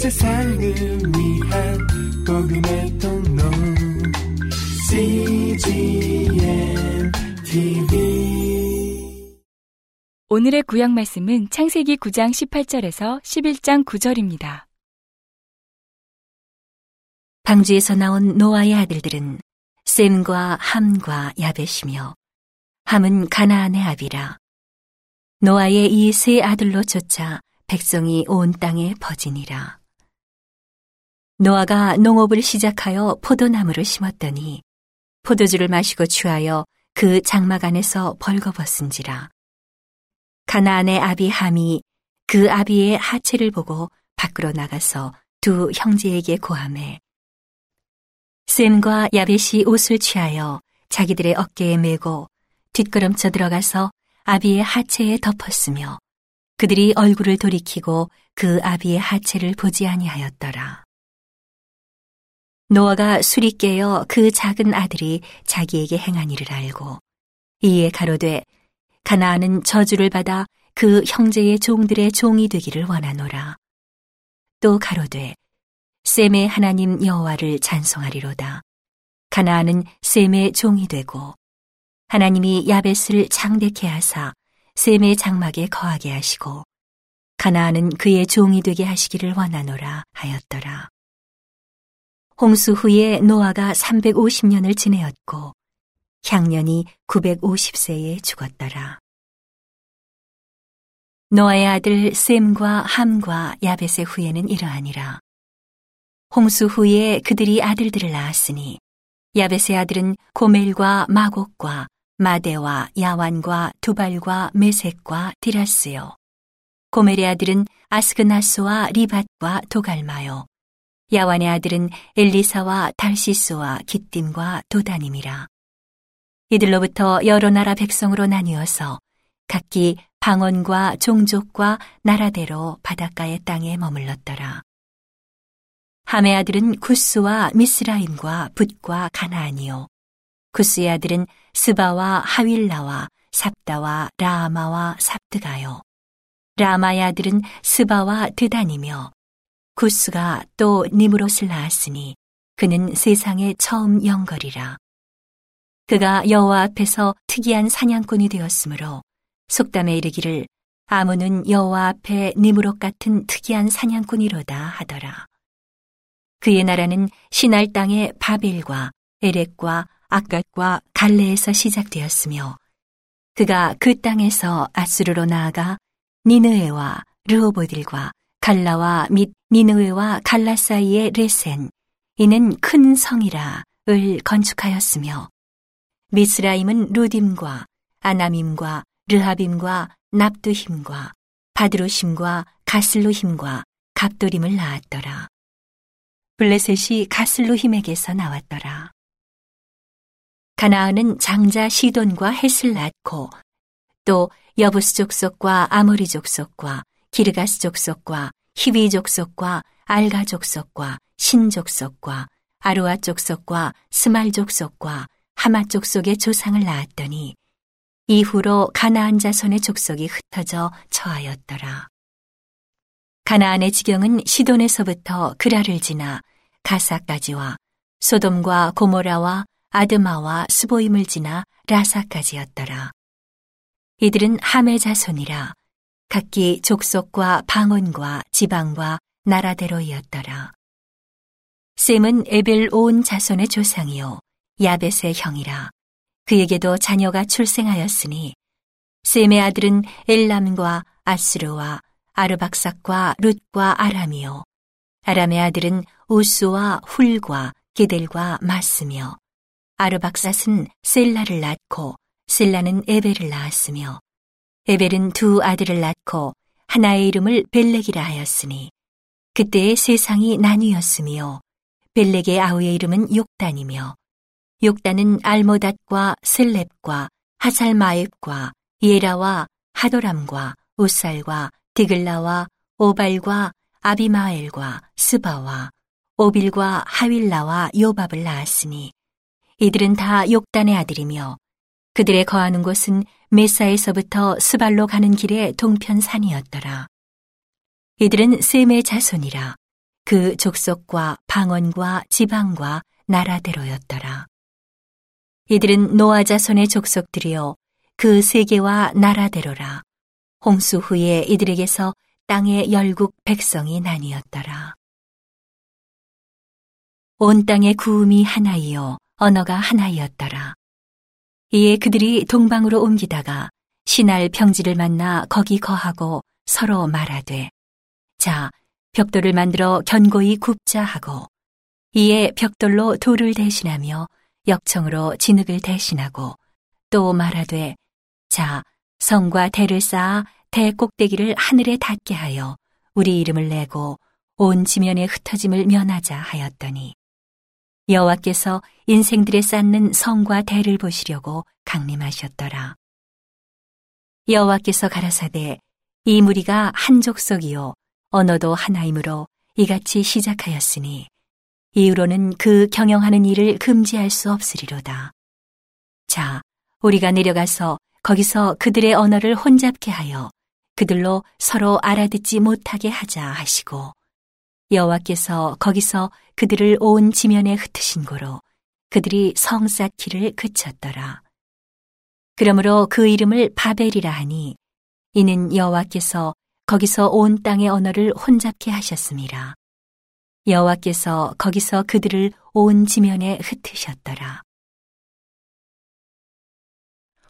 세상을 위한 복음의 통로 CGM TV 오늘의 구약 말씀은 창세기 9장 18절에서 11장 9절입니다. 방주에서 나온 노아의 아들들은 셈과 함과 야벳이며 함은 가나안의 아비라 노아의 이 세 아들로 쫓아 백성이 온 땅에 퍼지니라. 노아가 농업을 시작하여 포도나무를 심었더니 포도주를 마시고 취하여 그 장막 안에서 벌거벗은지라. 가나안의 아비 함이 그 아비의 하체를 보고 밖으로 나가서 두 형제에게 고함해 셈과 야벳이 옷을 취하여 자기들의 어깨에 메고 뒷걸음쳐 들어가서 아비의 하체에 덮었으며 그들이 얼굴을 돌이키고 그 아비의 하체를 보지 아니하였더라. 노아가 술이 깨어 그 작은 아들이 자기에게 행한 일을 알고 이에 가로되 가나안은 저주를 받아 그 형제의 종들의 종이 되기를 원하노라. 또 가로되 셈의 하나님 여호와를 찬송하리로다. 가나안은 셈의 종이 되고 하나님이 야벳을 장대케 하사 셈의 장막에 거하게 하시고 가나안은 그의 종이 되게 하시기를 원하노라 하였더라. 홍수 후에 노아가 350년을 지내었고 향년이 950세에 죽었더라. 노아의 아들 셈과 함과 야벳의 후예는 이러하니라. 홍수 후에 그들이 아들들을 낳았으니 야벳의 아들은 고멜과 마곡과 마대와 야완과 두발과 메색과 디라스요. 고멜의 아들은 아스그나스와 리밧과 도갈마요. 야완의 아들은 엘리사와 달시스와 기띔과 도다님이라. 이들로부터 여러 나라 백성으로 나뉘어서 각기 방언과 종족과 나라대로 바닷가의 땅에 머물렀더라. 함의 아들은 구스와 미스라임과 붓과 가나안이요. 구스의 아들은 스바와 하윌라와 삽다와 라마와 삽드가요. 라마의 아들은 스바와 드단이며 구스가 또 니무롯을 낳았으니 그는 세상에 처음 영걸이라. 그가 여호와 앞에서 특이한 사냥꾼이 되었으므로 속담에 이르기를 아무는 여호와 앞에 니무롯 같은 특이한 사냥꾼이로다 하더라. 그의 나라는 신할 땅의 바벨과 에렉과 아갓과 갈레에서 시작되었으며 그가 그 땅에서 아수르로 나아가 니느웨와 르호보딜과 갈라와 및 니느웨와 갈라 사이의 레센 이는 큰 성이라 을 건축하였으며 미스라임은 루딤과 아나밈과 르하빔과 납두힘과 바드로심과 가슬로힘과 갑도림을 낳았더라. 블레셋이 가슬로힘에게서 나왔더라. 가나안은 장자 시돈과 헷을 낳고 또 여부스 족속과 아모리 족속과 기르가스 족속과 히비 족속과 알가 족속과 신 족속과 아루아 족속과 스말 족속과 하마 족속의 조상을 낳았더니 이후로 가나안 자손의 족속이 흩어져 처하였더라. 가나안의 지경은 시돈에서부터 그라를 지나 가사까지와 소돔과 고모라와 아드마와 스보임을 지나 라사까지였더라. 이들은 함의 자손이라 각기 족속과 방언과 지방과 나라대로이었더라. 셈은 에벨 온 자손의 조상이요 야벳의 형이라 그에게도 자녀가 출생하였으니 셈의 아들은 엘람과 아스르와 아르박삭과 룻과 아람이요 아람의 아들은 우스와 훌과 게델과 마스며 아르박삿은 셀라를 낳고 셀라는 에벨을 낳았으며 에벨은 두 아들을 낳고 하나의 이름을 벨렉이라 하였으니 그때의 세상이 나뉘었으며 벨렉의 아우의 이름은 욕단이며 욕단은 알모닷과 셀렙과 하살마엡과 예라와 하도람과 우살과 디글라와 오발과 아비마엘과 스바와 오빌과 하윌라와 요밥을 낳았으니 이들은 다 욕단의 아들이며 그들의 거하는 곳은 메사에서부터 스발로 가는 길의 동편 산이었더라. 이들은 셈의 자손이라 그 족속과 방언과 지방과 나라대로였더라. 이들은 노아 자손의 족속들이요 그 세계와 나라대로라. 홍수 후에 이들에게서 땅의 열국 백성이 나뉘었더라. 온 땅의 구음이 하나이요 언어가 하나이었더라. 이에 그들이 동방으로 옮기다가 신할 평지를 만나 거기 거하고 서로 말하되 자 벽돌을 만들어 견고히 굽자 하고 이에 벽돌로 돌을 대신하며 역청으로 진흙을 대신하고 또 말하되 자 성과 대를 쌓아 대 꼭대기를 하늘에 닿게 하여 우리 이름을 내고 온 지면에 흩어짐을 면하자 하였더니 여호와께서 인생들에 쌓는 성과 대를 보시려고 강림하셨더라. 여호와께서 가라사대 이 무리가 한 족속이요 언어도 하나이므로 이같이 시작하였으니 이후로는 그 경영하는 일을 금지할 수 없으리로다. 자, 우리가 내려가서 거기서 그들의 언어를 혼잡게 하여 그들로 서로 알아듣지 못하게 하자 하시고 여호와께서 거기서 그들을 온 지면에 흩으신 고로 그들이 성 쌓기를 그쳤더라. 그러므로 그 이름을 바벨이라 하니 이는 여호와께서 거기서 온 땅의 언어를 혼잡게 하셨습니다. 여호와께서 거기서 그들을 온 지면에 흩으셨더라.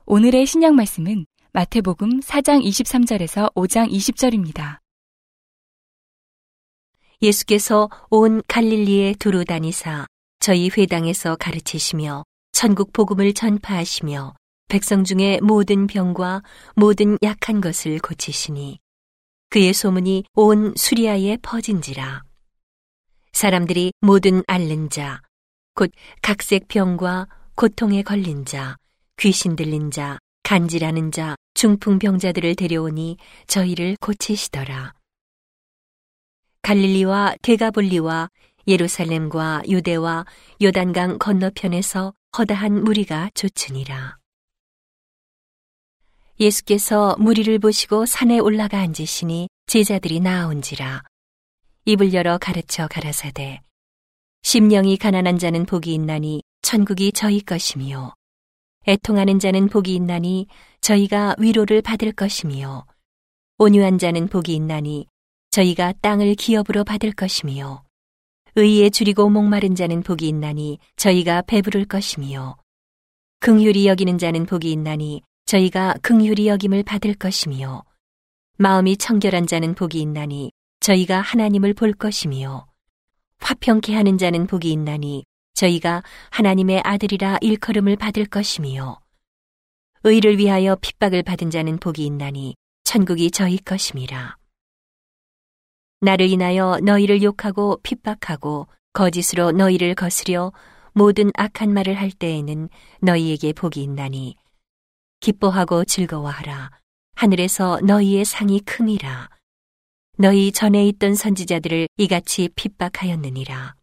오늘의 신약 말씀은 마태복음 4장 23절에서 5장 20절입니다. 예수께서 온 갈릴리에 두루 다니사 저희 회당에서 가르치시며 천국 복음을 전파하시며 백성 중에 모든 병과 모든 약한 것을 고치시니 그의 소문이 온 수리아에 퍼진지라 사람들이 모든 앓는 자, 곧 각색 병과 고통에 걸린 자, 귀신 들린 자, 간질하는 자, 중풍 병자들을 데려오니 저희를 고치시더라. 갈릴리와 게가볼리와 예루살렘과 유대와 요단강 건너편에서 허다한 무리가 쫓으니라. 예수께서 무리를 보시고 산에 올라가 앉으시니 제자들이 나온지라. 입을 열어 가르쳐 가라사대. 심령이 가난한 자는 복이 있나니 천국이 저희 것이며 애통하는 자는 복이 있나니 저희가 위로를 받을 것이며 온유한 자는 복이 있나니 저희가 땅을 기업으로 받을 것이며 의에 줄이고 목마른 자는 복이 있나니 저희가 배부를 것이며 긍휼히 여기는 자는 복이 있나니 저희가 긍휼히 여김을 받을 것이며 마음이 청결한 자는 복이 있나니 저희가 하나님을 볼 것이며 화평케 하는 자는 복이 있나니 저희가 하나님의 아들이라 일컬음을 받을 것이며 의를 위하여 핍박을 받은 자는 복이 있나니 천국이 저희 것임이라. 나를 인하여 너희를 욕하고 핍박하고 거짓으로 너희를 거스려 모든 악한 말을 할 때에는 너희에게 복이 있나니 기뻐하고 즐거워하라. 하늘에서 너희의 상이 큼이라. 너희 전에 있던 선지자들을 이같이 핍박하였느니라.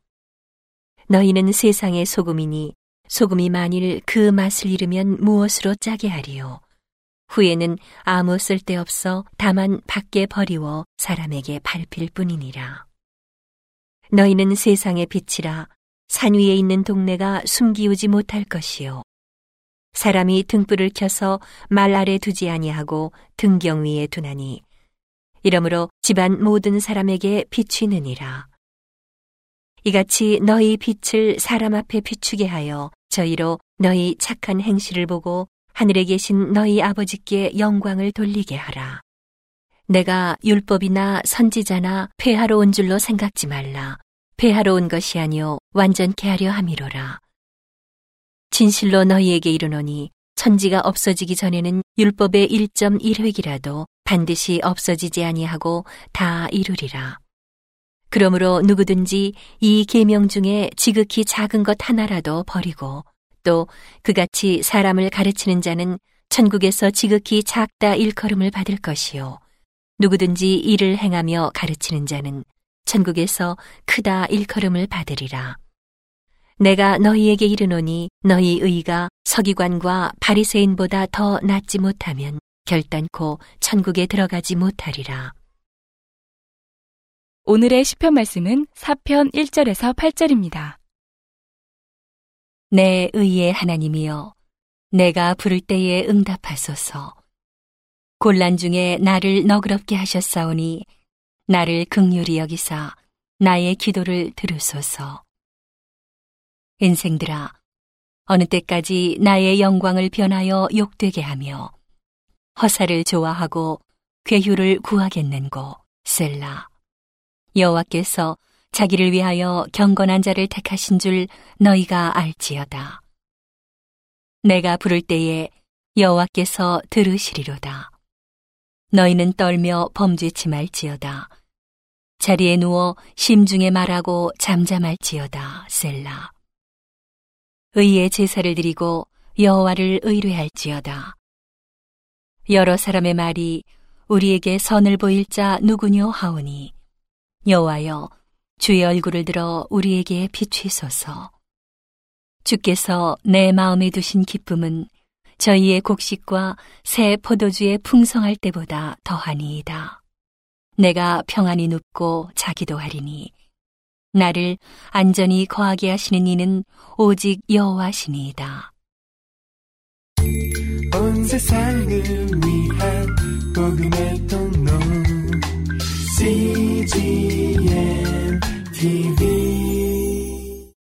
너희는 세상의 소금이니 소금이 만일 그 맛을 잃으면 무엇으로 짜게 하리요 후에는 아무 쓸데없어 다만 밖에 버리워 사람에게 밟힐 뿐이니라. 너희는 세상의 빛이라 산 위에 있는 동네가 숨기우지 못할 것이요. 사람이 등불을 켜서 말 아래 두지 아니하고 등경 위에 두나니 이러므로 집안 모든 사람에게 비추느니라. 이같이 너희 빛을 사람 앞에 비추게 하여 저희로 너희 착한 행실을 보고 하늘에 계신 너희 아버지께 영광을 돌리게 하라. 내가 율법이나 선지자나 폐하러 온 줄로 생각지 말라. 폐하러 온 것이 아니요 완전케 하려 함이로라. 진실로 너희에게 이르노니 천지가 없어지기 전에는 율법의 1.1획이라도 반드시 없어지지 아니하고 다 이루리라. 그러므로 누구든지 이 계명 중에 지극히 작은 것 하나라도 버리고 또 그같이 사람을 가르치는 자는 천국에서 지극히 작다 일컬음을 받을 것이요. 누구든지 이를 행하며 가르치는 자는 천국에서 크다 일컬음을 받으리라. 내가 너희에게 이르노니 너희 의가 서기관과 바리새인보다 더 낫지 못하면 결단코 천국에 들어가지 못하리라. 오늘의 시편 말씀은 4편 1절에서 8절입니다. 내 의의 하나님이여 내가 부를 때에 응답하소서. 곤란 중에 나를 너그럽게 하셨사오니 나를 극률히 여기사 나의 기도를 들으소서. 인생들아 어느 때까지 나의 영광을 변하여 욕되게 하며 허사를 좋아하고 괴휴를 구하겠는고 셀라. 여호와께서 자기를 위하여 경건한 자를 택하신 줄 너희가 알지어다. 내가 부를 때에 여호와께서 들으시리로다. 너희는 떨며 범죄치 말지어다. 자리에 누워 심중에 말하고 잠잠할지어다 셀라. 의의 제사를 드리고 여호와를 의뢰할지어다. 여러 사람의 말이 우리에게 선을 보일 자 누구뇨 하오니 여호와여 주의 얼굴을 들어 우리에게 비추소서 주께서 내 마음에 두신 기쁨은 저희의 곡식과 새 포도주의 풍성할 때보다 더하니이다. 내가 평안히 눕고 자기도 하리니 나를 안전히 거하게 하시는 이는 오직 여호와시니이다. 온 세상을 위한 복음의 통로 CGM TV.